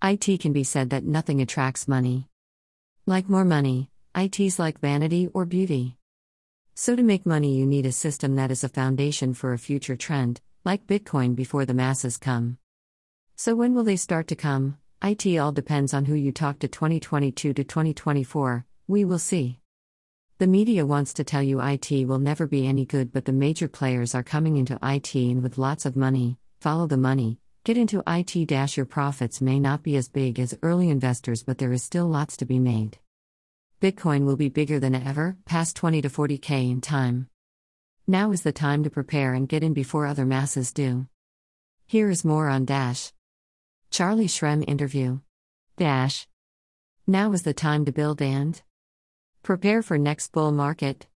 IT can be said that nothing attracts money. Like more money, IT's like vanity or beauty. So, to make money, you need a system that is a foundation for a future trend, like Bitcoin before the masses come. So, when will they start to come? IT all depends on who you talk to 2022 to 2024, we will see. The media wants to tell you IT will never be any good, but the major players are coming into IT and with lots of money. Follow the money, get into IT. Your profits may not be as big as early investors, but there is still lots to be made. Bitcoin will be bigger than ever, past 20 to 40k in time. Now is the time to prepare and get in before other masses do. Here is more on Dash. Charlie Shrem interview. Dash. Now is the time to build and Prepare for next bull market.